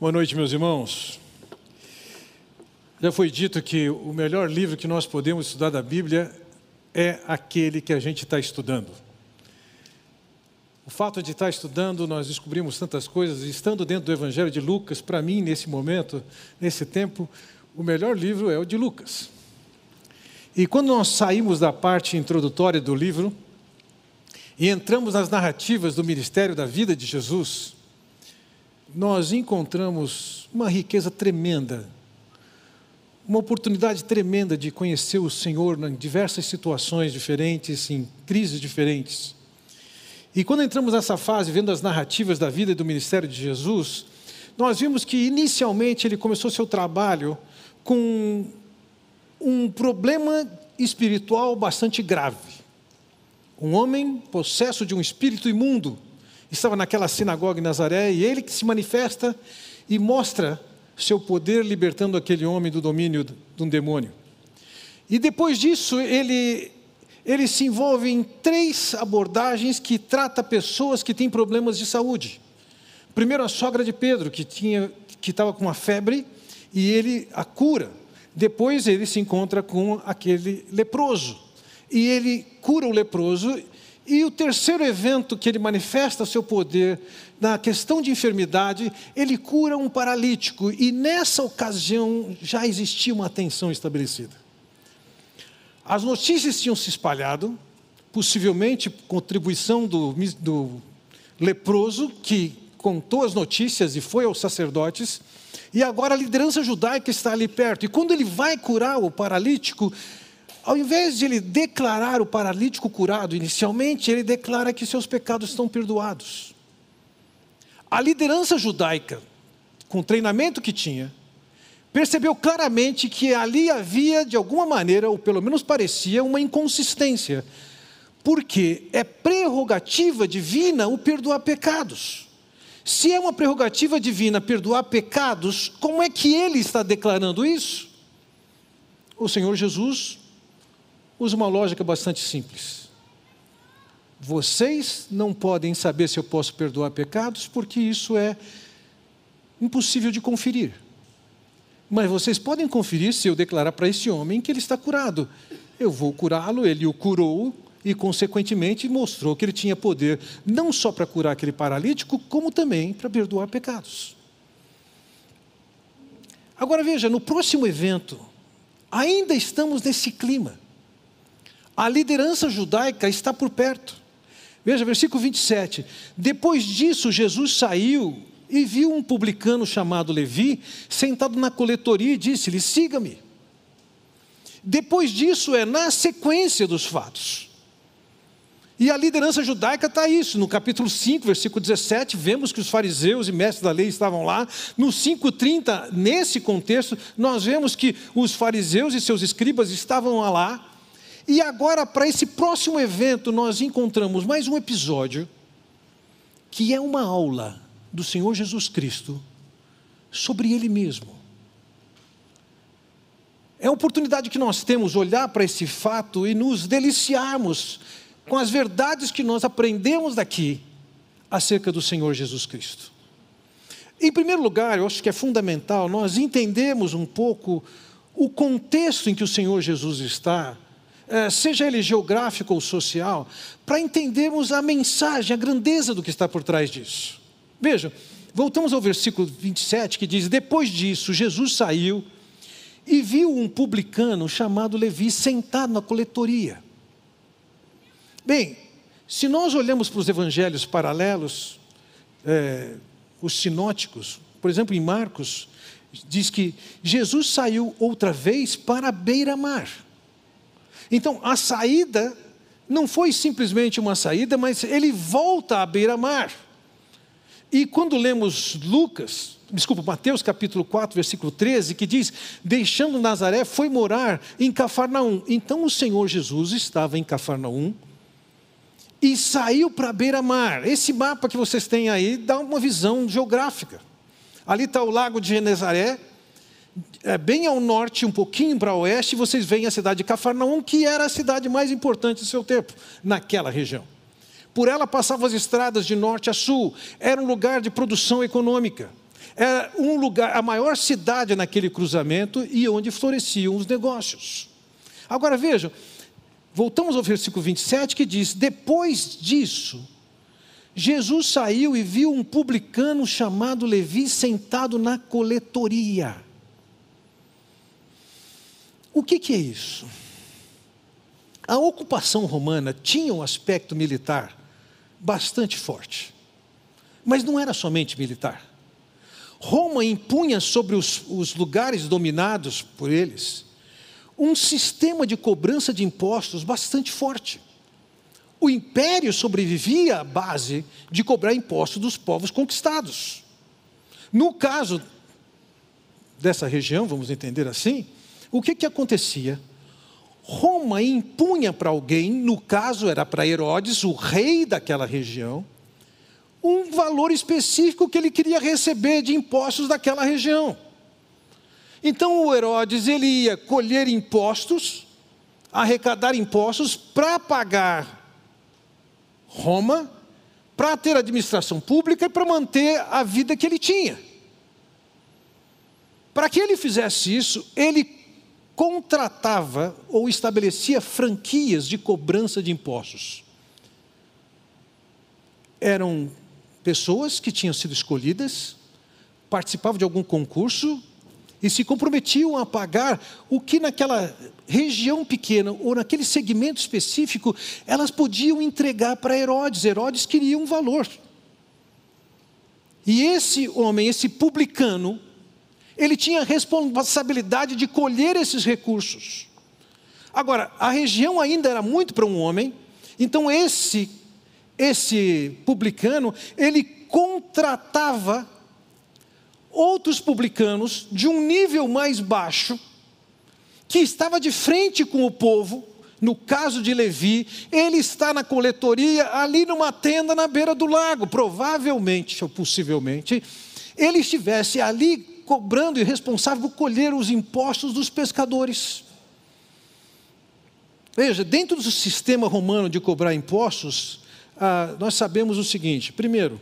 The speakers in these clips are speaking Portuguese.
Boa noite, meus irmãos. Já foi dito que o melhor livro que nós podemos estudar da Bíblia é aquele que a gente está estudando. O fato de estar estudando, nós descobrimos tantas coisas, estando dentro do Evangelho de Lucas, para mim, nesse momento, nesse tempo, o melhor livro é o de Lucas. E quando nós saímos da parte introdutória do livro e entramos nas narrativas do ministério da vida de Jesus, nós encontramos uma riqueza tremenda, uma oportunidade tremenda de conhecer o Senhor em diversas situações diferentes, em crises diferentes. E quando entramos nessa fase, vendo as narrativas da vida e do ministério de Jesus, nós vimos que inicialmente ele começou seu trabalho com um problema espiritual bastante grave. Um homem possesso de um espírito imundo estava naquela sinagoga em Nazaré e ele que se manifesta e mostra seu poder libertando aquele homem do domínio de um demônio. E depois disso, ele, ele se envolve em três abordagens que trata pessoas que têm problemas de saúde. Primeiro, a sogra de Pedro, que, tinha, que estava com uma febre, e ele a cura. Depois ele se encontra com aquele leproso. E ele cura o leproso. E o terceiro evento que ele manifesta seu poder na questão de enfermidade, ele cura um paralítico. E nessa ocasião já existia uma atenção estabelecida. As notícias tinham se espalhado, possivelmente contribuição do, do leproso, que contou as notícias e foi aos sacerdotes. E agora a liderança judaica está ali perto. E quando ele vai curar o paralítico, ao invés de ele declarar o paralítico curado inicialmente, ele declara que seus pecados estão perdoados. A liderança judaica, com o treinamento que tinha, percebeu claramente que ali havia, de alguma maneira, ou pelo menos parecia, uma inconsistência. Porque é prerrogativa divina o perdoar pecados. Se é uma prerrogativa divina perdoar pecados, como é que ele está declarando isso? O Senhor Jesus usa uma lógica bastante simples. Vocês não podem saber se eu posso perdoar pecados, porque isso é impossível de conferir. Mas vocês podem conferir se eu declarar para esse homem que ele está curado. Eu vou curá-lo, ele o curou, e, consequentemente, mostrou que ele tinha poder não só para curar aquele paralítico, como também para perdoar pecados. Agora veja, no próximo evento, ainda estamos nesse clima. A liderança judaica está por perto. Veja, versículo 27. Depois disso, Jesus saiu e viu um publicano chamado Levi sentado na coletoria e disse-lhe: Siga-me. Depois disso, é na sequência dos fatos. E a liderança judaica está isso. No capítulo 5, versículo 17, vemos que os fariseus e mestres da lei estavam lá. No 5,30, nesse contexto, nós vemos que os fariseus e seus escribas estavam lá. E agora, para esse próximo evento, nós encontramos mais um episódio que é uma aula do Senhor Jesus Cristo sobre Ele mesmo. É a oportunidade que nós temos olhar para esse fato e nos deliciarmos com as verdades que nós aprendemos daqui acerca do Senhor Jesus Cristo. Em primeiro lugar, eu acho que é fundamental nós entendemos um pouco o contexto em que o Senhor Jesus está, seja ele geográfico ou social, para entendermos a mensagem, a grandeza do que está por trás disso. Veja, voltamos ao versículo 27 que diz: Depois disso, Jesus saiu e viu um publicano chamado Levi sentado na coletoria. Bem, se nós olhamos para os evangelhos paralelos, é, os sinóticos, por exemplo, em Marcos, diz que Jesus saiu outra vez para a beira-mar. Então, a saída não foi simplesmente uma saída, mas ele volta à beira-mar. E quando lemos Lucas, desculpa, Mateus capítulo 4, versículo 13, que diz: Deixando Nazaré, foi morar em Cafarnaum. Então o Senhor Jesus estava em Cafarnaum e saiu para a beira-mar. Esse mapa que vocês têm aí dá uma visão geográfica. Ali está o lago de Genezaré, é, bem ao norte, um pouquinho para oeste, vocês veem a cidade de Cafarnaum, que era a cidade mais importante do seu tempo, naquela região. Por ela passavam as estradas de norte a sul, era um lugar de produção econômica. Era um lugar, a maior cidade naquele cruzamento e onde floresciam os negócios. Agora vejam, voltamos ao versículo 27 que diz: Depois disso, Jesus saiu e viu um publicano chamado Levi sentado na coletoria. O que, que é isso? A ocupação romana tinha um aspecto militar bastante forte, mas não era somente militar. Roma impunha sobre os, os lugares dominados por eles um sistema de cobrança de impostos bastante forte. O império sobrevivia à base de cobrar impostos dos povos conquistados. No caso dessa região, vamos entender assim, o que, que acontecia? Roma impunha para alguém, no caso era para Herodes, o rei daquela região, um valor específico que ele queria receber de impostos daquela região. Então o Herodes ele ia colher impostos, arrecadar impostos para pagar Roma, para ter administração pública e para manter a vida que ele tinha. Para que ele fizesse isso, ele contratava ou estabelecia franquias de cobrança de impostos. Eram pessoas que tinham sido escolhidas, participavam de algum concurso e se comprometiam a pagar o que naquela região pequena ou naquele segmento específico elas podiam entregar para Herodes. Herodes queria um valor. E esse homem, esse publicano, ele tinha responsabilidade de colher esses recursos. Agora, a região ainda era muito para um homem, então esse esse publicano, ele contratava outros publicanos de um nível mais baixo, que estava de frente com o povo, no caso de Levi, ele está na coletoria, ali numa tenda na beira do lago, provavelmente ou possivelmente, ele estivesse ali cobrando e responsável por colher os impostos dos pescadores. Veja, dentro do sistema romano de cobrar impostos, ah, nós sabemos o seguinte: primeiro,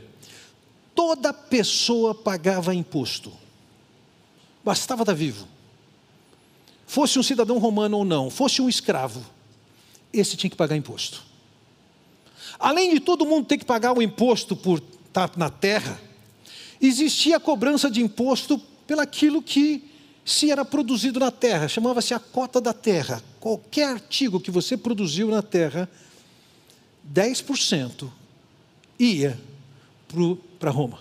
toda pessoa pagava imposto, bastava estar vivo, fosse um cidadão romano ou não, fosse um escravo, esse tinha que pagar imposto. Além de todo mundo ter que pagar o imposto por estar na terra, existia a cobrança de imposto pelaquilo que se era produzido na terra, chamava-se a cota da terra. Qualquer artigo que você produziu na terra, 10% ia para Roma.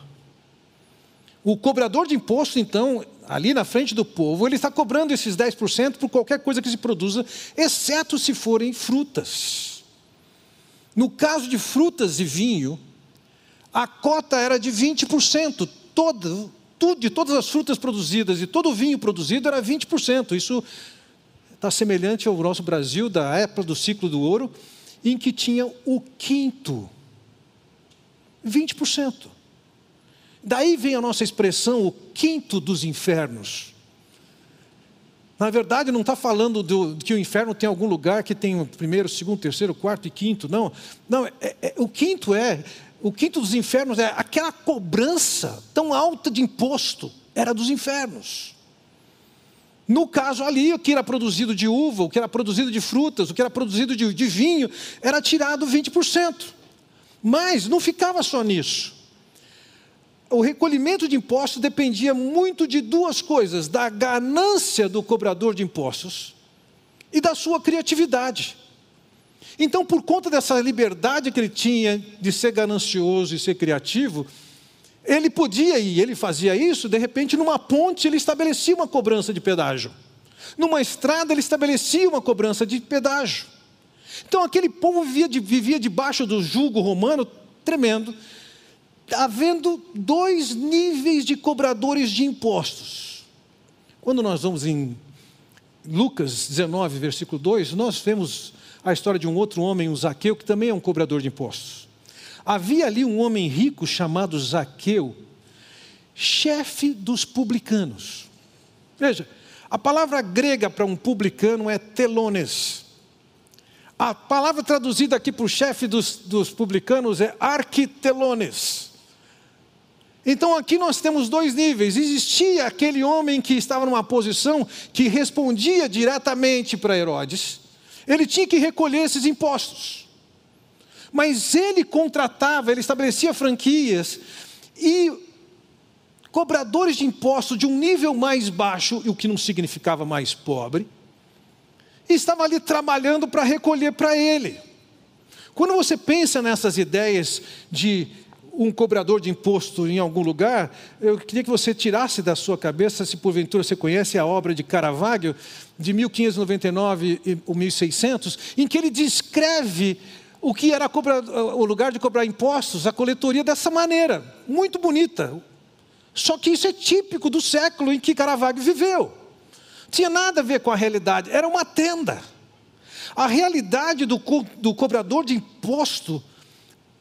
O cobrador de imposto, então, ali na frente do povo, ele está cobrando esses 10% por qualquer coisa que se produza, exceto se forem frutas. No caso de frutas e vinho, a cota era de 20%. Todo, tudo, de todas as frutas produzidas e todo o vinho produzido era 20%. Isso está semelhante ao nosso Brasil, da época do ciclo do ouro, em que tinha o quinto, 20%. Daí vem a nossa expressão, o quinto dos infernos. Na verdade, não está falando do, que o inferno tem algum lugar que tem o primeiro, segundo, terceiro, quarto e quinto, não. Não, é, é, o quinto é o quinto dos infernos é aquela cobrança tão alta de imposto, era dos infernos. No caso ali, o que era produzido de uva, o que era produzido de frutas, o que era produzido de, de vinho, era tirado 20%. Mas não ficava só nisso. O recolhimento de impostos dependia muito de duas coisas: da ganância do cobrador de impostos e da sua criatividade. Então, por conta dessa liberdade que ele tinha de ser ganancioso e ser criativo, ele podia, e ele fazia isso, de repente, numa ponte ele estabelecia uma cobrança de pedágio. Numa estrada ele estabelecia uma cobrança de pedágio. Então aquele povo vivia, de, vivia debaixo do jugo romano tremendo, havendo dois níveis de cobradores de impostos. Quando nós vamos em Lucas 19, versículo 2, nós vemos a história de um outro homem, um Zaqueu, que também é um cobrador de impostos. Havia ali um homem rico chamado Zaqueu, chefe dos publicanos. Veja, a palavra grega para um publicano é telones. A palavra traduzida aqui para o chefe dos, dos publicanos é arquitelones. Então aqui nós temos dois níveis. Existia aquele homem que estava numa posição que respondia diretamente para Herodes. Ele tinha que recolher esses impostos. Mas ele contratava, ele estabelecia franquias e cobradores de impostos de um nível mais baixo, o que não significava mais pobre, estava ali trabalhando para recolher para ele. Quando você pensa nessas ideias de um cobrador de imposto em algum lugar, eu queria que você tirasse da sua cabeça, se porventura você conhece a obra de Caravaggio, de 1599 ou 1600, em que ele descreve o que era o lugar de cobrar impostos, a coletoria dessa maneira, muito bonita. Só que isso é típico do século em que Caravaggio viveu. Tinha nada a ver com a realidade, era uma tenda. A realidade do, co do cobrador de imposto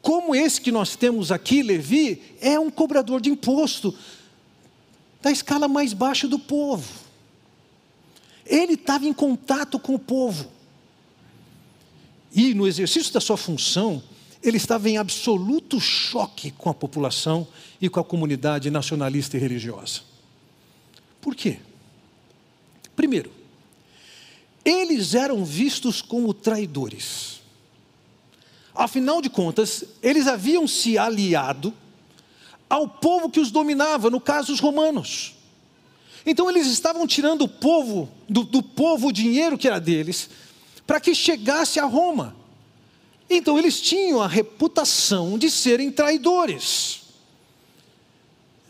como esse que nós temos aqui, Levi, é um cobrador de imposto da escala mais baixa do povo. Ele estava em contato com o povo. E no exercício da sua função, ele estava em absoluto choque com a população e com a comunidade nacionalista e religiosa. Por quê? Primeiro, eles eram vistos como traidores. Afinal de contas, eles haviam se aliado ao povo que os dominava, no caso os romanos. Então eles estavam tirando o povo, do, do povo o dinheiro que era deles, para que chegasse a Roma. Então eles tinham a reputação de serem traidores.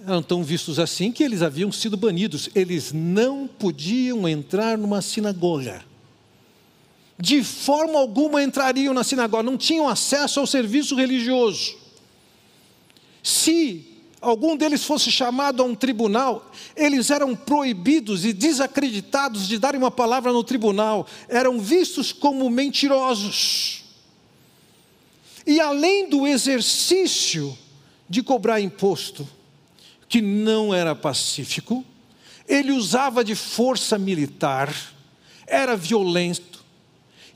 Eram tão vistos assim que eles haviam sido banidos. Eles não podiam entrar numa sinagoga de forma alguma entrariam na sinagoga, não tinham acesso ao serviço religioso. Se algum deles fosse chamado a um tribunal, eles eram proibidos e desacreditados de darem uma palavra no tribunal, eram vistos como mentirosos. E além do exercício de cobrar imposto, que não era pacífico, ele usava de força militar, era violento,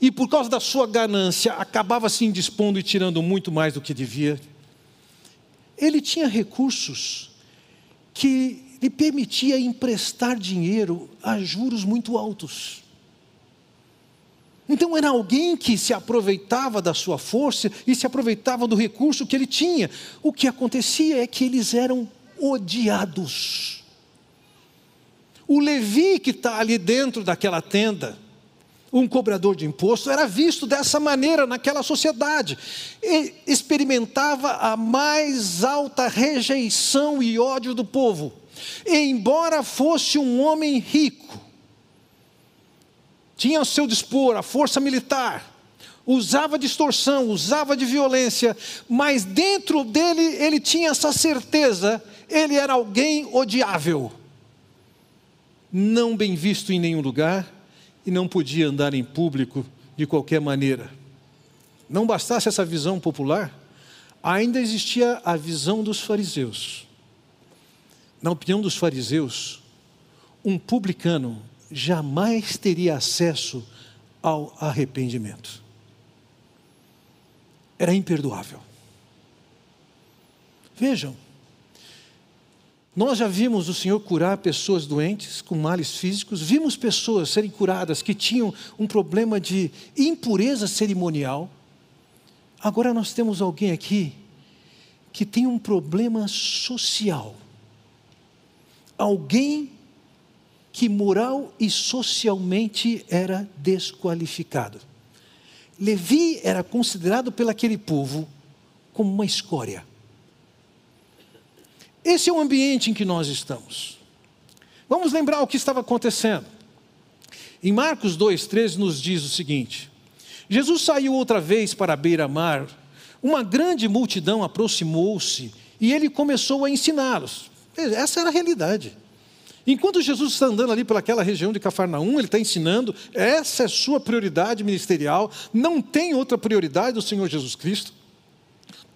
e por causa da sua ganância acabava se indispondo e tirando muito mais do que devia. Ele tinha recursos que lhe permitia emprestar dinheiro a juros muito altos. Então era alguém que se aproveitava da sua força e se aproveitava do recurso que ele tinha. O que acontecia é que eles eram odiados. O Levi que está ali dentro daquela tenda, um cobrador de imposto era visto dessa maneira naquela sociedade. E experimentava a mais alta rejeição e ódio do povo. E, embora fosse um homem rico, tinha ao seu dispor a força militar, usava de extorsão, usava de violência, mas dentro dele ele tinha essa certeza, ele era alguém odiável, não bem visto em nenhum lugar e não podia andar em público de qualquer maneira. Não bastasse essa visão popular, ainda existia a visão dos fariseus. Na opinião dos fariseus, um publicano jamais teria acesso ao arrependimento. Era imperdoável. Vejam, nós já vimos o Senhor curar pessoas doentes com males físicos, vimos pessoas serem curadas que tinham um problema de impureza cerimonial. Agora nós temos alguém aqui que tem um problema social. Alguém que moral e socialmente era desqualificado. Levi era considerado pelaquele povo como uma escória. Esse é o ambiente em que nós estamos. Vamos lembrar o que estava acontecendo. Em Marcos 2,13 nos diz o seguinte: Jesus saiu outra vez para a beira-mar, uma grande multidão aproximou-se e ele começou a ensiná-los. Essa era a realidade. Enquanto Jesus está andando ali pelaquela região de Cafarnaum, ele está ensinando, essa é sua prioridade ministerial, não tem outra prioridade do Senhor Jesus Cristo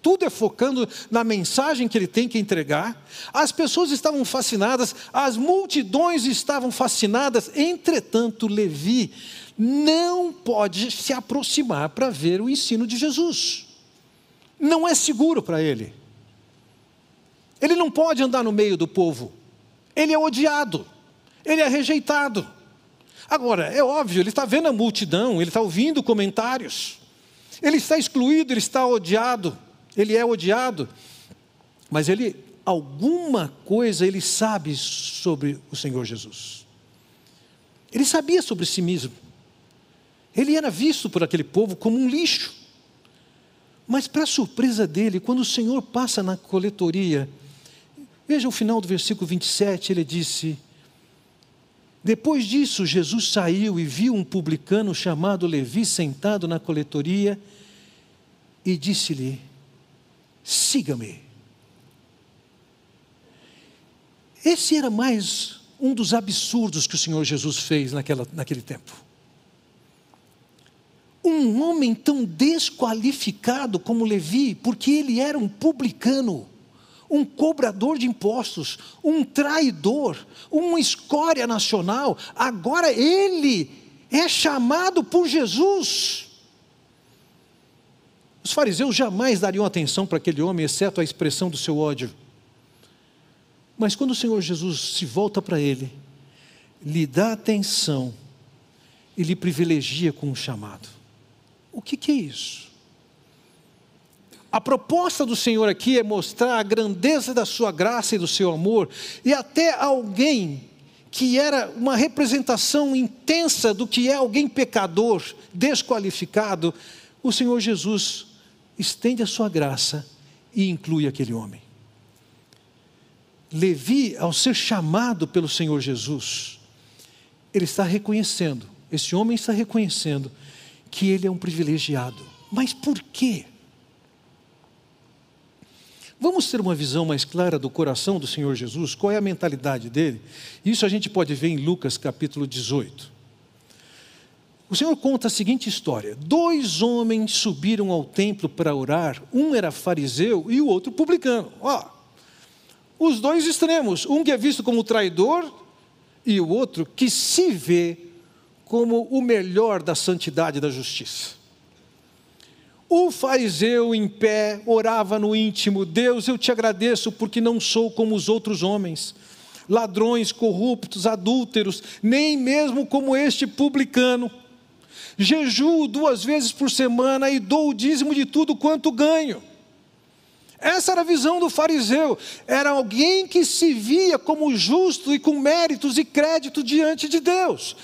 tudo é focando na mensagem que ele tem que entregar. As pessoas estavam fascinadas, as multidões estavam fascinadas, entretanto, Levi não pode se aproximar para ver o ensino de Jesus. Não é seguro para ele. Ele não pode andar no meio do povo. Ele é odiado. Ele é rejeitado. Agora, é óbvio, ele está vendo a multidão, ele está ouvindo comentários. Ele está excluído, ele está odiado, ele é odiado. Mas ele, alguma coisa, ele sabe sobre o Senhor Jesus. Ele sabia sobre si mesmo. Ele era visto por aquele povo como um lixo. Mas, para surpresa dele, quando o Senhor passa na coletoria, veja o final do versículo 27, ele disse: Depois disso, Jesus saiu e viu um publicano chamado Levi sentado na coletoria e disse-lhe: Siga-me. Esse era mais um dos absurdos que o Senhor Jesus fez naquela, naquele tempo um homem tão desqualificado como Levi, porque ele era um publicano, um cobrador de impostos, um traidor, uma escória nacional, agora ele é chamado por Jesus. Os fariseus jamais dariam atenção para aquele homem, exceto a expressão do seu ódio. Mas quando o Senhor Jesus se volta para ele, lhe dá atenção e lhe privilegia com um chamado. O que, que é isso? A proposta do Senhor aqui é mostrar a grandeza da sua graça e do seu amor, e até alguém que era uma representação intensa do que é alguém pecador, desqualificado, o Senhor Jesus estende a sua graça e inclui aquele homem. Levi, ao ser chamado pelo Senhor Jesus, ele está reconhecendo, esse homem está reconhecendo que ele é um privilegiado. Mas por quê? Vamos ter uma visão mais clara do coração do Senhor Jesus, qual é a mentalidade dele? Isso a gente pode ver em Lucas capítulo 18. O Senhor conta a seguinte história: dois homens subiram ao templo para orar, um era fariseu e o outro publicano. Ó, os dois extremos, um que é visto como traidor e o outro que se vê como o melhor da santidade e da justiça. O fariseu em pé orava no íntimo: Deus, eu te agradeço porque não sou como os outros homens, ladrões, corruptos, adúlteros, nem mesmo como este publicano. Jejuo duas vezes por semana e dou o dízimo de tudo quanto ganho. Essa era a visão do fariseu. Era alguém que se via como justo e com méritos e crédito diante de Deus.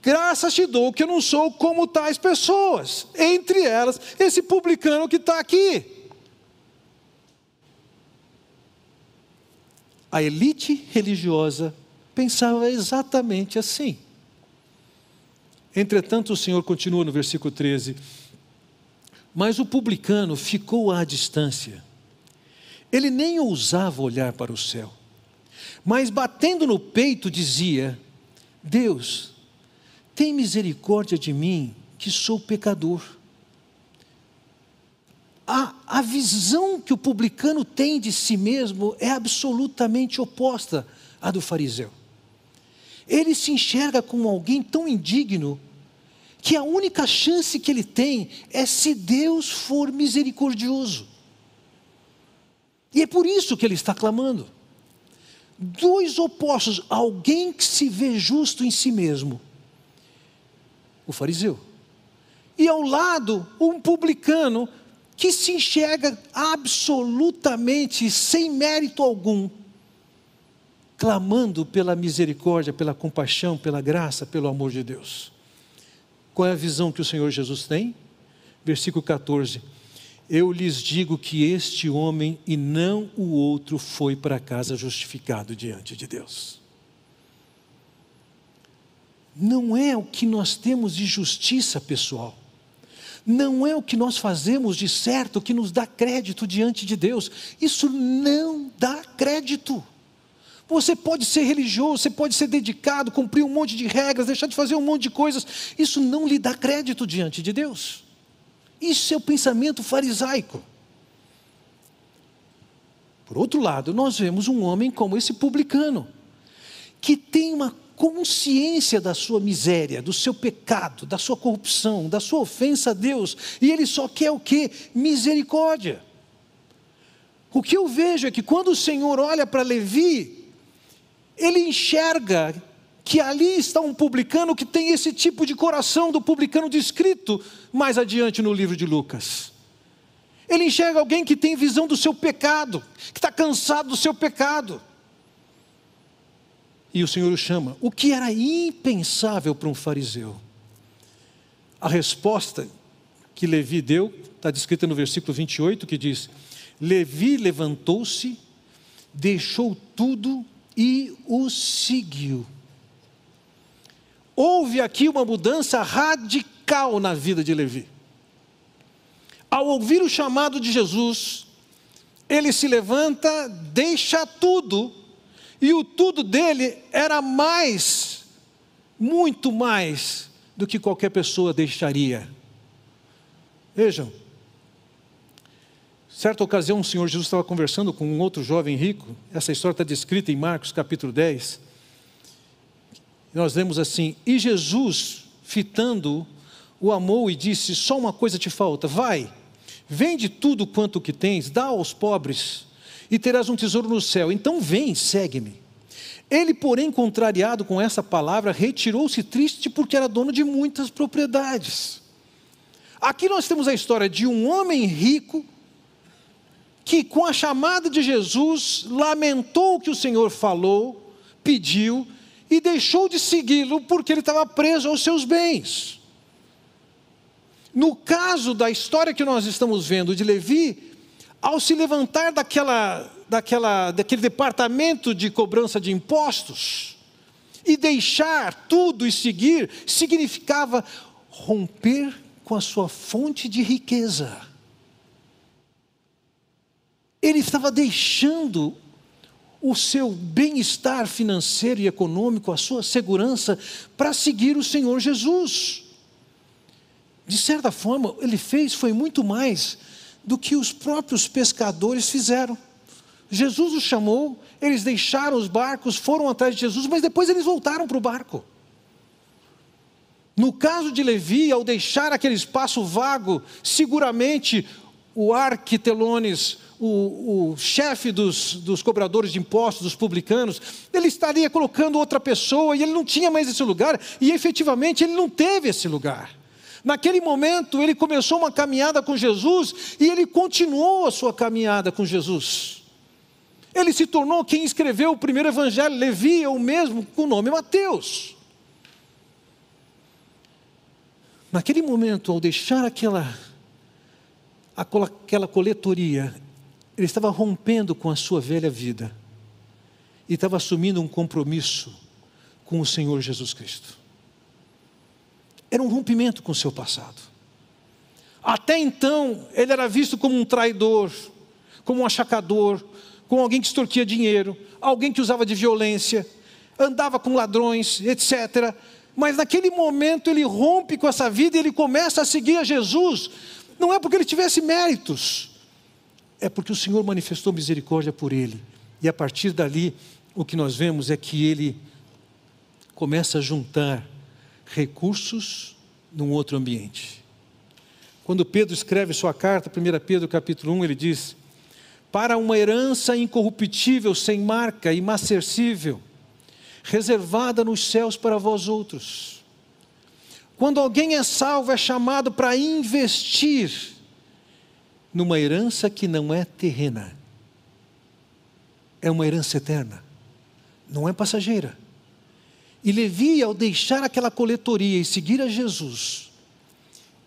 Graças te dou que eu não sou como tais pessoas, entre elas esse publicano que está aqui. A elite religiosa pensava exatamente assim. Entretanto, o Senhor continua no versículo 13: Mas o publicano ficou à distância. Ele nem ousava olhar para o céu, mas batendo no peito dizia: Deus, tem misericórdia de mim, que sou pecador. A, a visão que o publicano tem de si mesmo é absolutamente oposta à do fariseu. Ele se enxerga como alguém tão indigno que a única chance que ele tem é se Deus for misericordioso. E é por isso que ele está clamando. Dois opostos, alguém que se vê justo em si mesmo o fariseu. E ao lado, um publicano que se enxerga absolutamente sem mérito algum, clamando pela misericórdia, pela compaixão, pela graça, pelo amor de Deus. Qual é a visão que o Senhor Jesus tem? Versículo 14: Eu lhes digo que este homem e não o outro foi para casa justificado diante de Deus não é o que nós temos de justiça pessoal, não é o que nós fazemos de certo que nos dá crédito diante de Deus, isso não dá crédito. Você pode ser religioso, você pode ser dedicado, cumprir um monte de regras, deixar de fazer um monte de coisas, isso não lhe dá crédito diante de Deus. Isso é o pensamento farisaico. Por outro lado, nós vemos um homem como esse publicano, que tem uma consciência da sua miséria, do seu pecado, da sua corrupção, da sua ofensa a Deus, e ele só quer o que? Misericórdia. O que eu vejo é que quando o Senhor olha para Levi, ele enxerga que ali está um publicano que tem esse tipo de coração do publicano descrito mais adiante no livro de Lucas. Ele enxerga alguém que tem visão do seu pecado, que está cansado do seu pecado. E o Senhor o chama, o que era impensável para um fariseu. A resposta que Levi deu está descrita no versículo 28, que diz: Levi levantou-se, deixou tudo e o seguiu. Houve aqui uma mudança radical na vida de Levi. Ao ouvir o chamado de Jesus, ele se levanta, deixa tudo, e o tudo dele era mais, muito mais do que qualquer pessoa deixaria. Vejam, certa ocasião o Senhor Jesus estava conversando com um outro jovem rico, essa história está descrita em Marcos capítulo 10. Nós lemos assim: E Jesus, fitando, o amou e disse: Só uma coisa te falta, vai Vende tudo quanto que tens, dá aos pobres, e terás um tesouro no céu. Então vem, segue-me. Ele, porém, contrariado com essa palavra, retirou-se triste porque era dono de muitas propriedades. Aqui nós temos a história de um homem rico que, com a chamada de Jesus, lamentou o que o Senhor falou, pediu e deixou de segui-lo porque ele estava preso aos seus bens. No caso da história que nós estamos vendo de Levi, ao se levantar daquela, daquela, daquele departamento de cobrança de impostos e deixar tudo e seguir, significava romper com a sua fonte de riqueza. Ele estava deixando o seu bem-estar financeiro e econômico, a sua segurança, para seguir o Senhor Jesus de certa forma, ele fez foi muito mais do que os próprios pescadores fizeram. Jesus os chamou, eles deixaram os barcos, foram atrás de Jesus, mas depois eles voltaram para o barco. No caso de Levi, ao deixar aquele espaço vago, seguramente o arquitelones, o, o chefe dos, dos cobradores de impostos, dos publicanos, ele estaria colocando outra pessoa e ele não tinha mais esse lugar, e efetivamente ele não teve esse lugar. Naquele momento, ele começou uma caminhada com Jesus e ele continuou a sua caminhada com Jesus. Ele se tornou quem escreveu o primeiro evangelho, Levi é o mesmo com o nome Mateus. Naquele momento, ao deixar aquela, aquela coletoria, ele estava rompendo com a sua velha vida e estava assumindo um compromisso com o Senhor Jesus Cristo. Era um rompimento com o seu passado. Até então, ele era visto como um traidor, como um achacador, como alguém que extorquia dinheiro, alguém que usava de violência, andava com ladrões, etc. Mas naquele momento ele rompe com essa vida e ele começa a seguir a Jesus. Não é porque ele tivesse méritos, é porque o Senhor manifestou misericórdia por ele. E a partir dali, o que nós vemos é que ele começa a juntar recursos num outro ambiente. Quando Pedro escreve sua carta, 1 Pedro capítulo 1, ele diz: Para uma herança incorruptível, sem marca, imarcessível, reservada nos céus para vós outros. Quando alguém é salvo, é chamado para investir numa herança que não é terrena, é uma herança eterna, não é passageira. E Levi, ao deixar aquela coletoria e seguir a Jesus,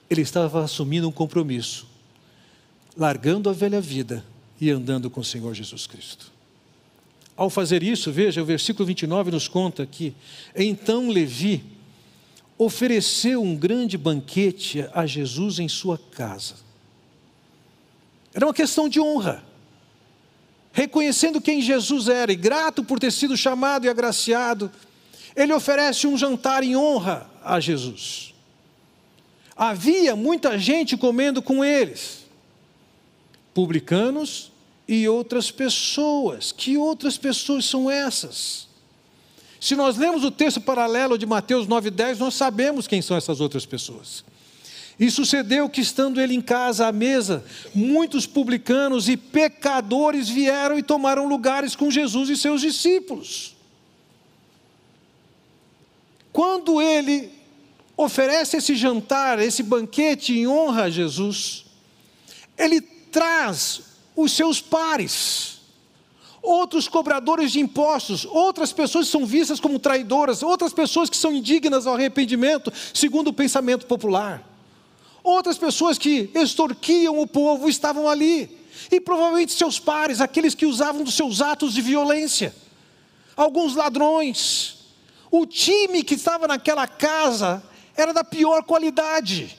ele estava assumindo um compromisso, largando a velha vida e andando com o Senhor Jesus Cristo. Ao fazer isso, veja, o versículo 29 nos conta que então Levi ofereceu um grande banquete a Jesus em sua casa. Era uma questão de honra. Reconhecendo quem Jesus era e grato por ter sido chamado e agraciado, ele oferece um jantar em honra a Jesus. Havia muita gente comendo com eles, publicanos e outras pessoas. Que outras pessoas são essas? Se nós lemos o texto paralelo de Mateus 9,10, nós sabemos quem são essas outras pessoas. E sucedeu que, estando ele em casa à mesa, muitos publicanos e pecadores vieram e tomaram lugares com Jesus e seus discípulos. Quando ele oferece esse jantar, esse banquete em honra a Jesus, ele traz os seus pares, outros cobradores de impostos, outras pessoas que são vistas como traidoras, outras pessoas que são indignas ao arrependimento, segundo o pensamento popular. Outras pessoas que extorquiam o povo estavam ali. E provavelmente seus pares, aqueles que usavam dos seus atos de violência. Alguns ladrões. O time que estava naquela casa era da pior qualidade.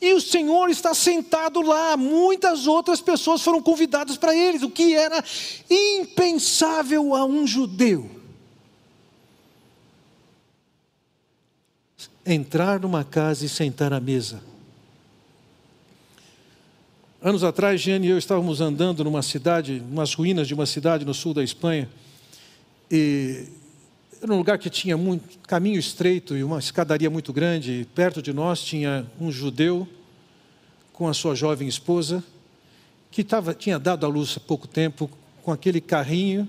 E o Senhor está sentado lá. Muitas outras pessoas foram convidadas para eles, o que era impensável a um judeu. Entrar numa casa e sentar à mesa. Anos atrás, Jane e eu estávamos andando numa cidade, umas ruínas de uma cidade no sul da Espanha, e era um lugar que tinha muito caminho estreito e uma escadaria muito grande. E perto de nós tinha um judeu com a sua jovem esposa, que tava, tinha dado à luz há pouco tempo, com aquele carrinho,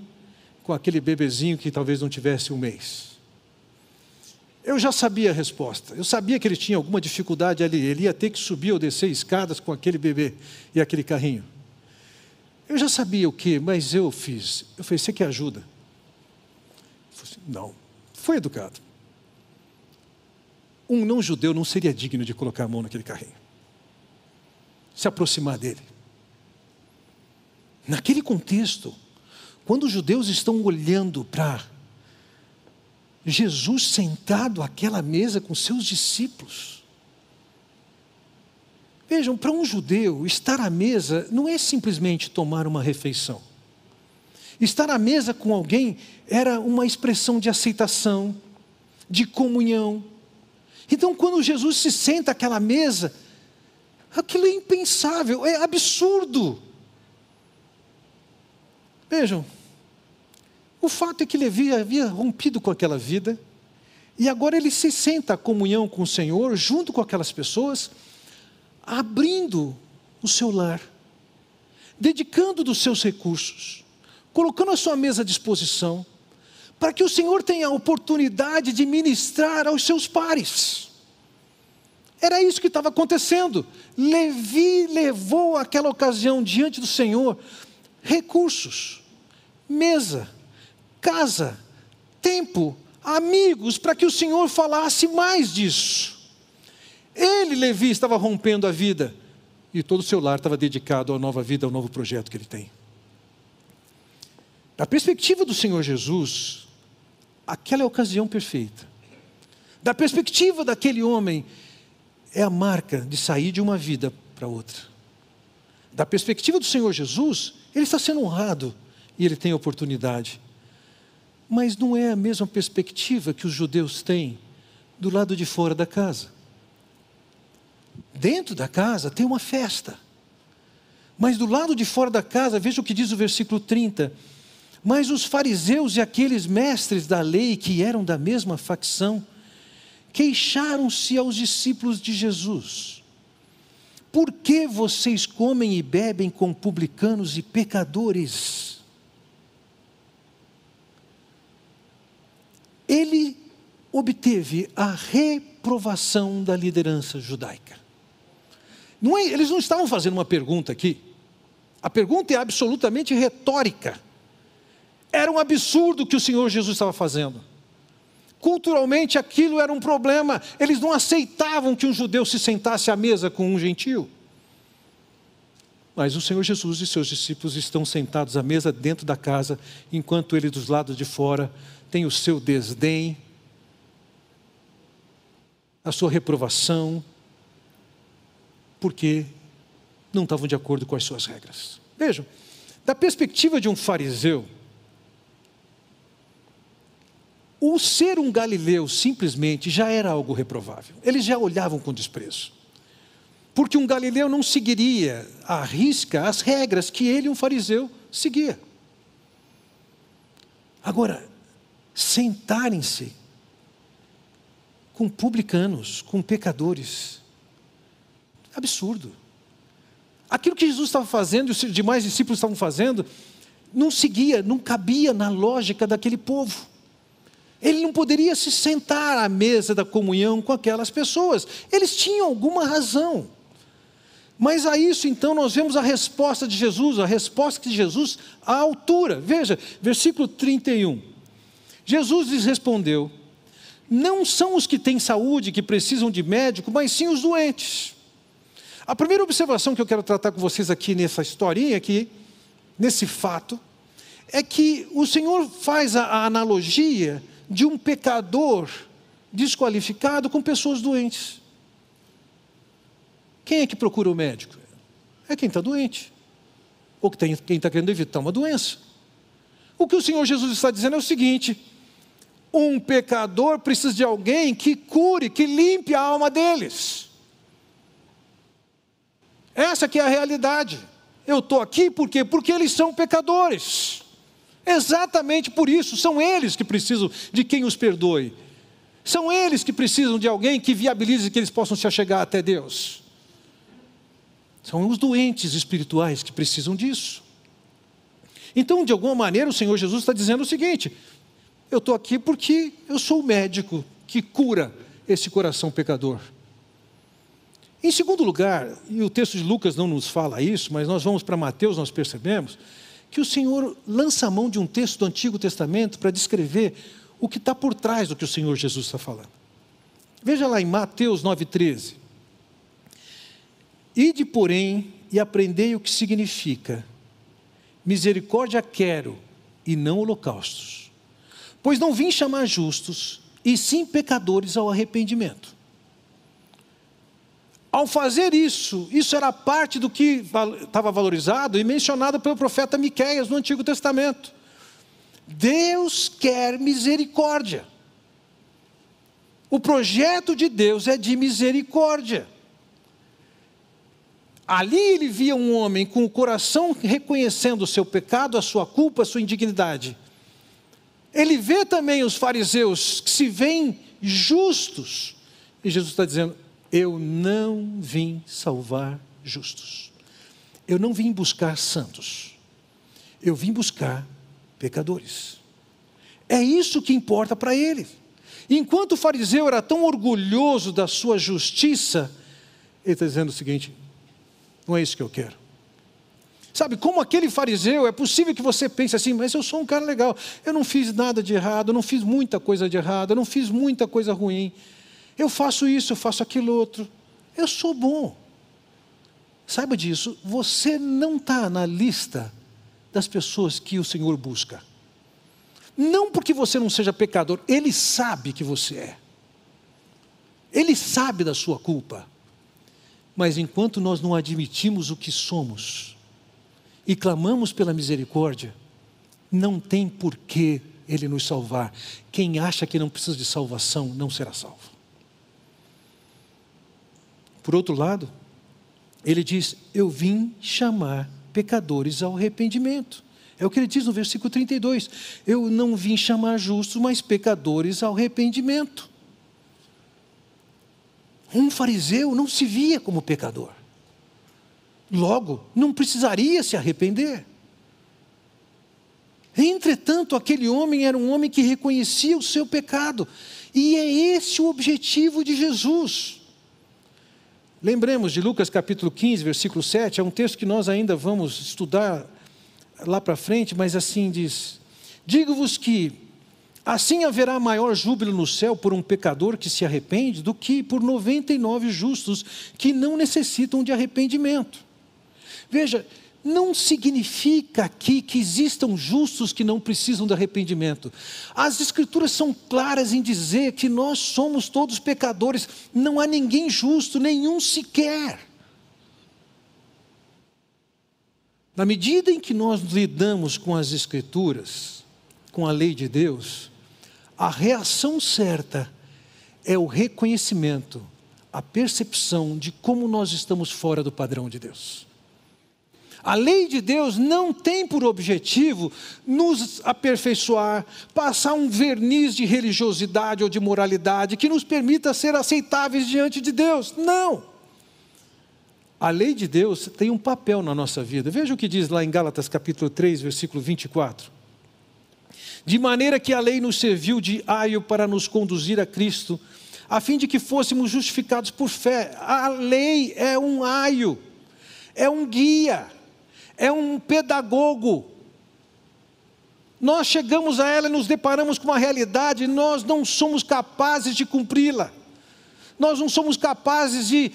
com aquele bebezinho que talvez não tivesse um mês. Eu já sabia a resposta. Eu sabia que ele tinha alguma dificuldade ali. Ele ia ter que subir ou descer escadas com aquele bebê e aquele carrinho. Eu já sabia o que, mas eu fiz. Eu falei: Você quer ajuda? Assim, não. Foi educado. Um não-judeu não seria digno de colocar a mão naquele carrinho. Se aproximar dele. Naquele contexto, quando os judeus estão olhando para Jesus sentado àquela mesa com seus discípulos. Vejam, para um judeu, estar à mesa não é simplesmente tomar uma refeição. Estar à mesa com alguém era uma expressão de aceitação, de comunhão. Então, quando Jesus se senta àquela mesa, aquilo é impensável, é absurdo. Vejam, o fato é que Levi havia rompido com aquela vida e agora ele se senta à comunhão com o Senhor, junto com aquelas pessoas, abrindo o seu lar, dedicando dos seus recursos, colocando a sua mesa à disposição, para que o Senhor tenha a oportunidade de ministrar aos seus pares. Era isso que estava acontecendo. Levi levou aquela ocasião diante do Senhor recursos, mesa, casa, tempo, amigos, para que o Senhor falasse mais disso. Ele, Levi, estava rompendo a vida e todo o seu lar estava dedicado à nova vida, ao novo projeto que ele tem. Da perspectiva do Senhor Jesus, aquela é a ocasião perfeita. Da perspectiva daquele homem, é a marca de sair de uma vida para outra. Da perspectiva do Senhor Jesus, ele está sendo honrado e ele tem oportunidade mas não é a mesma perspectiva que os judeus têm do lado de fora da casa. Dentro da casa tem uma festa. Mas do lado de fora da casa, veja o que diz o versículo 30. Mas os fariseus e aqueles mestres da lei que eram da mesma facção, queixaram-se aos discípulos de Jesus: Por que vocês comem e bebem com publicanos e pecadores? Ele obteve a reprovação da liderança judaica. Não é, eles não estavam fazendo uma pergunta aqui. A pergunta é absolutamente retórica. Era um absurdo o que o Senhor Jesus estava fazendo. Culturalmente aquilo era um problema. Eles não aceitavam que um judeu se sentasse à mesa com um gentio. Mas o Senhor Jesus e seus discípulos estão sentados à mesa dentro da casa, enquanto ele dos lados de fora tem o seu desdém, a sua reprovação, porque não estavam de acordo com as suas regras. Vejam, da perspectiva de um fariseu, o ser um galileu simplesmente já era algo reprovável. Eles já olhavam com desprezo. Porque um galileu não seguiria à risca as regras que ele, um fariseu, seguia. Agora, sentarem-se com publicanos, com pecadores, Absurdo. Aquilo que Jesus estava fazendo e os demais discípulos estavam fazendo, não seguia, não cabia na lógica daquele povo. Ele não poderia se sentar à mesa da comunhão com aquelas pessoas. Eles tinham alguma razão. Mas a isso então nós vemos a resposta de Jesus, a resposta de Jesus à altura. Veja, versículo 31. Jesus lhes respondeu: Não são os que têm saúde que precisam de médico, mas sim os doentes. A primeira observação que eu quero tratar com vocês aqui nessa historinha aqui, nesse fato, é que o Senhor faz a, analogia de um pecador desqualificado com pessoas doentes. Quem é que procura o médico? É quem está doente. Ou quem está querendo evitar uma doença. O que o Senhor Jesus está dizendo é o seguinte: um pecador precisa de alguém que cure, que limpe a alma deles. Essa que é a realidade. Eu estou aqui por quê? Porque eles são pecadores. Exatamente por isso, são eles que precisam de quem os perdoe. São eles que precisam de alguém que viabilize que eles possam se achegar até Deus. São os doentes espirituais que precisam disso. Então, de alguma maneira, o Senhor Jesus está dizendo o seguinte: eu estou aqui porque eu sou o médico que cura esse coração pecador. Em segundo lugar, e o texto de Lucas não nos fala isso, mas nós vamos para Mateus, nós percebemos que o Senhor lança a mão de um texto do Antigo Testamento para descrever o que está por trás do que o Senhor Jesus está falando. Veja lá em Mateus 9,13. Ide, porém, e aprendei o que significa: misericórdia quero e não holocaustos. Pois não vim chamar justos, e sim pecadores ao arrependimento. Ao fazer isso, isso era parte do que estava valorizado e mencionado pelo profeta Miqueias no Antigo Testamento. Deus quer misericórdia. O projeto de Deus é de misericórdia. Ali ele via um homem com o coração reconhecendo o seu pecado, a sua culpa, a sua indignidade. Ele vê também os fariseus que se veem justos. E Jesus está dizendo: Eu não vim salvar justos. Eu não vim buscar santos. Eu vim buscar pecadores. É isso que importa para ele. Enquanto o fariseu era tão orgulhoso da sua justiça, ele está dizendo o seguinte: não é isso que eu quero. Sabe, como aquele fariseu, é possível que você pense assim, mas eu sou um cara legal, eu não fiz nada de errado, eu não fiz muita coisa de errado, eu não fiz muita coisa ruim. Eu faço isso, eu faço aquilo outro. Eu sou bom. Saiba disso, você não está na lista das pessoas que o Senhor busca. Não porque você não seja pecador, Ele sabe que você é. Ele sabe da sua culpa. Mas enquanto nós não admitimos o que somos e clamamos pela misericórdia, não tem por que Ele nos salvar. Quem acha que não precisa de salvação não será salvo. Por outro lado, ele diz: Eu vim chamar pecadores ao arrependimento. É o que ele diz no versículo 32. Eu não vim chamar justos, mas pecadores ao arrependimento. Um fariseu não se via como pecador. Logo, não precisaria se arrepender. Entretanto, aquele homem era um homem que reconhecia o seu pecado, e é esse o objetivo de Jesus. Lembremos de Lucas capítulo 15, versículo 7, é um texto que nós ainda vamos estudar lá para frente, mas assim diz: Digo-vos que Assim haverá maior júbilo no céu por um pecador que se arrepende do que por 99 justos que não necessitam de arrependimento. Veja, não significa aqui que existam justos que não precisam de arrependimento. As Escrituras são claras em dizer que nós somos todos pecadores, não há ninguém justo, nenhum sequer. Na medida em que nós lidamos com as Escrituras, com a lei de Deus, a reação certa é o reconhecimento, a percepção de como nós estamos fora do padrão de Deus. A lei de Deus não tem por objetivo nos aperfeiçoar, passar um verniz de religiosidade ou de moralidade que nos permita ser aceitáveis diante de Deus. Não. A lei de Deus tem um papel na nossa vida. Veja o que diz lá em Gálatas capítulo 3, versículo 24. De maneira que a lei nos serviu de aio para nos conduzir a Cristo, a fim de que fôssemos justificados por fé. A lei é um aio, é um guia, é um pedagogo. Nós chegamos a ela e nos deparamos com uma realidade, nós não somos capazes de cumpri-la. Nós não somos capazes de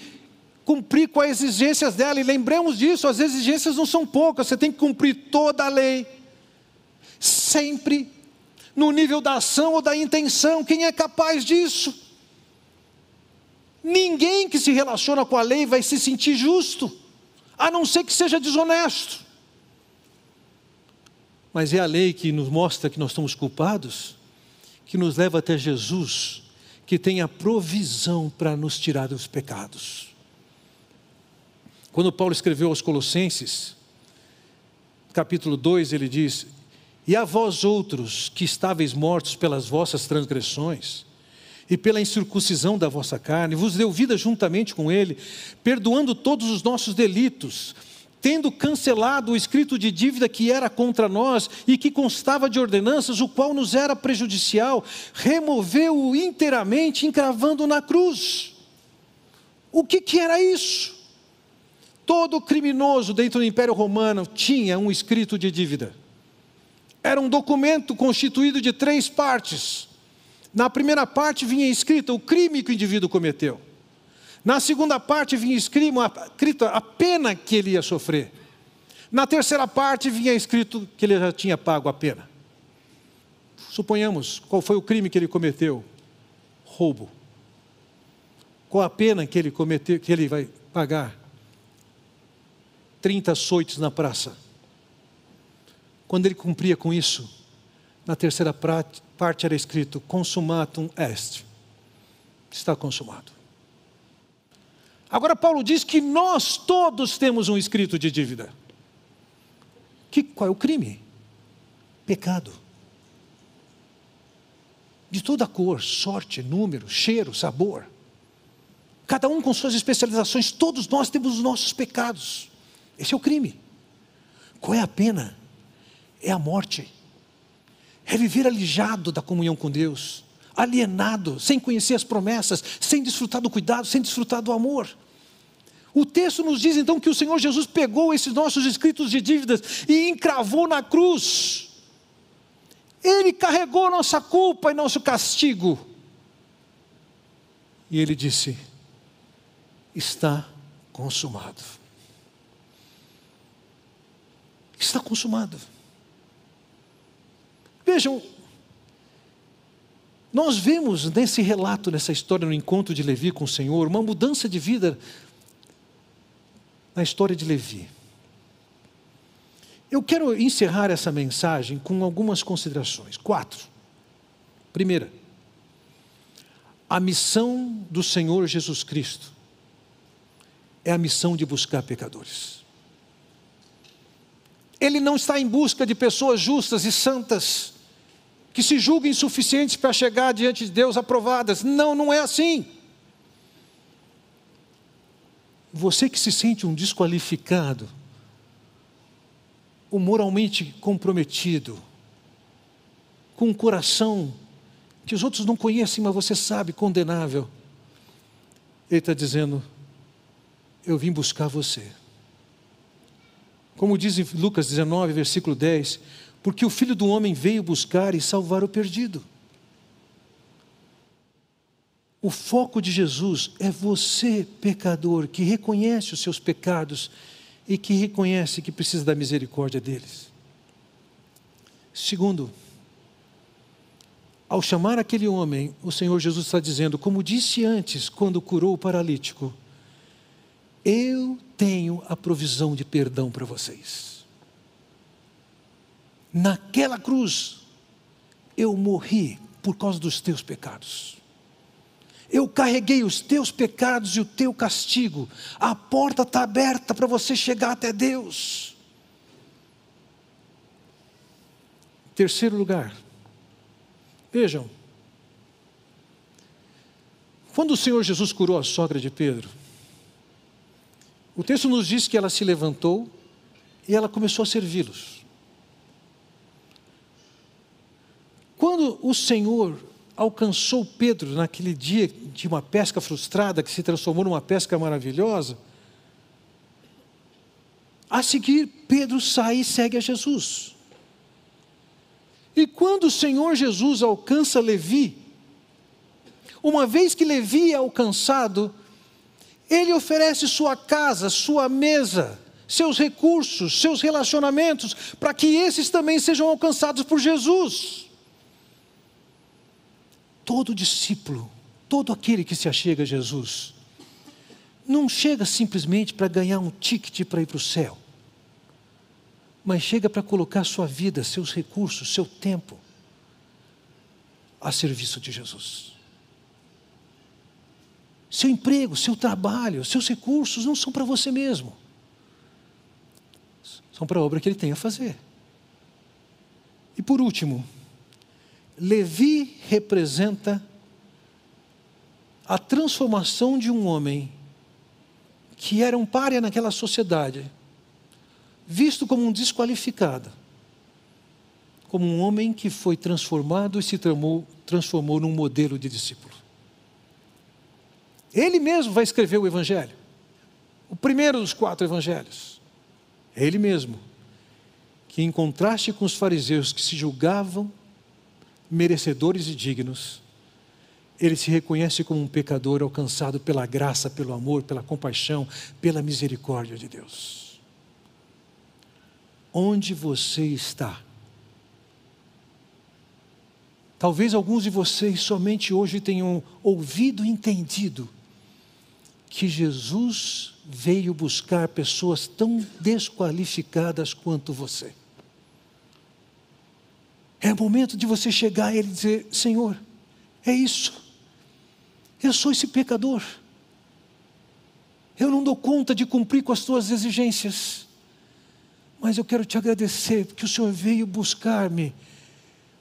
cumprir com as exigências dela. E lembremos disso, as exigências não são poucas, você tem que cumprir toda a lei. Sempre no nível da ação ou da intenção. Quem é capaz disso? Ninguém que se relaciona com a lei vai se sentir justo, a não ser que seja desonesto. Mas é a lei que nos mostra que nós estamos culpados, que nos leva até Jesus, que tem a provisão para nos tirar dos pecados. Quando Paulo escreveu aos Colossenses, capítulo 2, ele diz: E a vós outros que estáveis mortos pelas vossas transgressões, e pela incircuncisão da vossa carne, vos deu vida juntamente com Ele, perdoando todos os nossos delitos, tendo cancelado o escrito de dívida que era contra nós e que constava de ordenanças, o qual nos era prejudicial, removeu-o inteiramente, encravando na cruz. O que, que era isso? Todo criminoso dentro do Império Romano tinha um escrito de dívida. Era um documento constituído de três partes. Na primeira parte vinha escrito o crime que o indivíduo cometeu. Na segunda parte vinha escrito a pena que ele ia sofrer. Na terceira parte vinha escrito que ele já tinha pago a pena. Suponhamos qual foi o crime que ele cometeu: roubo. Qual a pena que ele cometeu, que ele vai pagar? 30 açoites na praça. Quando ele cumpria com isso, na terceira parte era escrito: consumatum est. Está consumado. Agora, Paulo diz que nós todos temos um escrito de dívida. Que, qual é o crime? Pecado. De toda cor, sorte, número, cheiro, sabor. Cada um com suas especializações, todos nós temos os nossos pecados. Esse é o crime. Qual é a pena? É a morte. É viver alijado da comunhão com Deus, alienado, sem conhecer as promessas, sem desfrutar do cuidado, sem desfrutar do amor. O texto nos diz então que o Senhor Jesus pegou esses nossos escritos de dívidas e encravou na cruz. Ele carregou nossa culpa e nosso castigo. E ele disse: Está consumado. Está consumado. Vejam, nós vemos nesse relato, nessa história, no encontro de Levi com o Senhor, uma mudança de vida na história de Levi. Eu quero encerrar essa mensagem com algumas considerações. Quatro. Primeira, a missão do Senhor Jesus Cristo é a missão de buscar pecadores. Ele não está em busca de pessoas justas e santas, que se julguem suficientes para chegar diante de Deus aprovadas. Não, não é assim. Você que se sente um desqualificado, ou moralmente comprometido, com um coração que os outros não conhecem, mas você sabe, condenável, Ele está dizendo: Eu vim buscar você. Como diz em Lucas 19, versículo 10, porque o filho do homem veio buscar e salvar o perdido. O foco de Jesus é você, pecador, que reconhece os seus pecados e que reconhece que precisa da misericórdia deles. Segundo, ao chamar aquele homem, o Senhor Jesus está dizendo, como disse antes, quando curou o paralítico: Eu tenho a provisão de perdão para vocês. Naquela cruz, eu morri por causa dos teus pecados. Eu carreguei os teus pecados e o teu castigo. A porta está aberta para você chegar até Deus. Terceiro lugar. Vejam. Quando o Senhor Jesus curou a sogra de Pedro, O texto nos diz que ela se levantou e ela começou a servi-los. Quando o Senhor alcançou Pedro naquele dia de uma pesca frustrada que se transformou numa pesca maravilhosa, a seguir Pedro sai e segue a Jesus. E quando o Senhor Jesus alcança Levi, uma vez que Levi é alcançado, ele oferece sua casa, sua mesa, seus recursos, seus relacionamentos, para que esses também sejam alcançados por Jesus. Todo discípulo, todo aquele que se achega a Jesus, não chega simplesmente para ganhar um ticket para ir para o céu, mas chega para colocar sua vida, seus recursos, seu tempo a serviço de Jesus. Seu emprego, seu trabalho, seus recursos não são para você mesmo, são para a obra que ele tem a fazer. E por último, Levi representa a transformação de um homem que era um párea naquela sociedade, visto como um desqualificado, como um homem que foi transformado e se transformou, transformou num modelo de discípulo. Ele mesmo vai escrever o Evangelho, o primeiro dos quatro Evangelhos. É ele mesmo, que em contraste com os fariseus que se julgavam merecedores e dignos, ele se reconhece como um pecador alcançado pela graça, pelo amor, pela compaixão, pela misericórdia de Deus. Onde você está? Talvez alguns de vocês somente hoje tenham ouvido e entendido que Jesus veio buscar pessoas tão desqualificadas quanto você. É momento de você chegar a Ele e dizer: Senhor, é isso. Eu sou esse pecador. Eu não dou conta de cumprir com as tuas exigências. Mas eu quero te agradecer porque o Senhor veio buscar-me,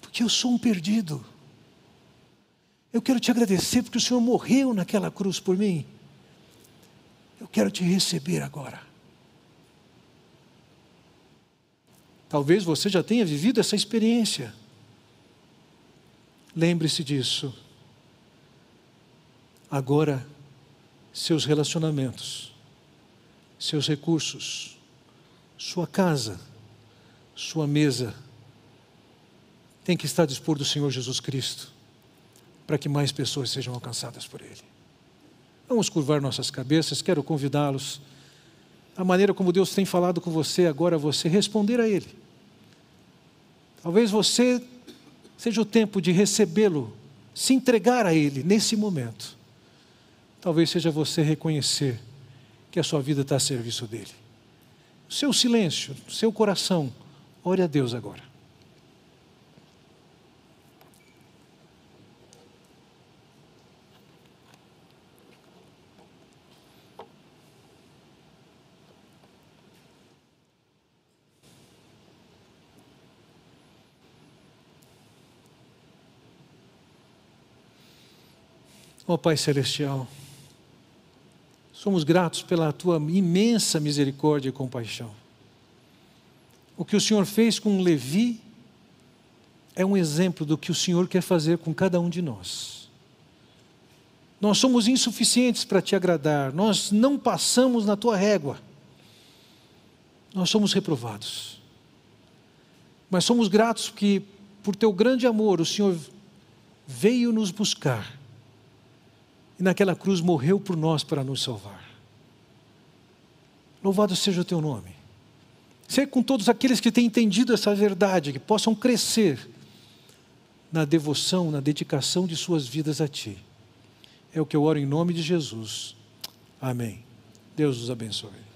porque eu sou um perdido. Eu quero te agradecer porque o Senhor morreu naquela cruz por mim. Eu quero te receber agora. Talvez você já tenha vivido essa experiência. Lembre-se disso. Agora, seus relacionamentos, seus recursos, sua casa, sua mesa, tem que estar dispor do Senhor Jesus Cristo, para que mais pessoas sejam alcançadas por Ele. Vamos curvar nossas cabeças, quero convidá-los, a maneira como Deus tem falado com você agora, você responder a Ele. Talvez você seja o tempo de recebê-lo, se entregar a Ele nesse momento. Talvez seja você reconhecer que a sua vida está a serviço dele. Seu silêncio, seu coração, ore a Deus agora. Ó oh, Pai Celestial, somos gratos pela tua imensa misericórdia e compaixão. O que o Senhor fez com Levi é um exemplo do que o Senhor quer fazer com cada um de nós. Nós somos insuficientes para te agradar, nós não passamos na tua régua, nós somos reprovados. Mas somos gratos que, por teu grande amor, o Senhor veio nos buscar e naquela cruz morreu por nós para nos salvar. Louvado seja o teu nome. Ser com todos aqueles que têm entendido essa verdade, que possam crescer na devoção, na dedicação de suas vidas a Ti. É o que eu oro em nome de Jesus. Amém. Deus os abençoe.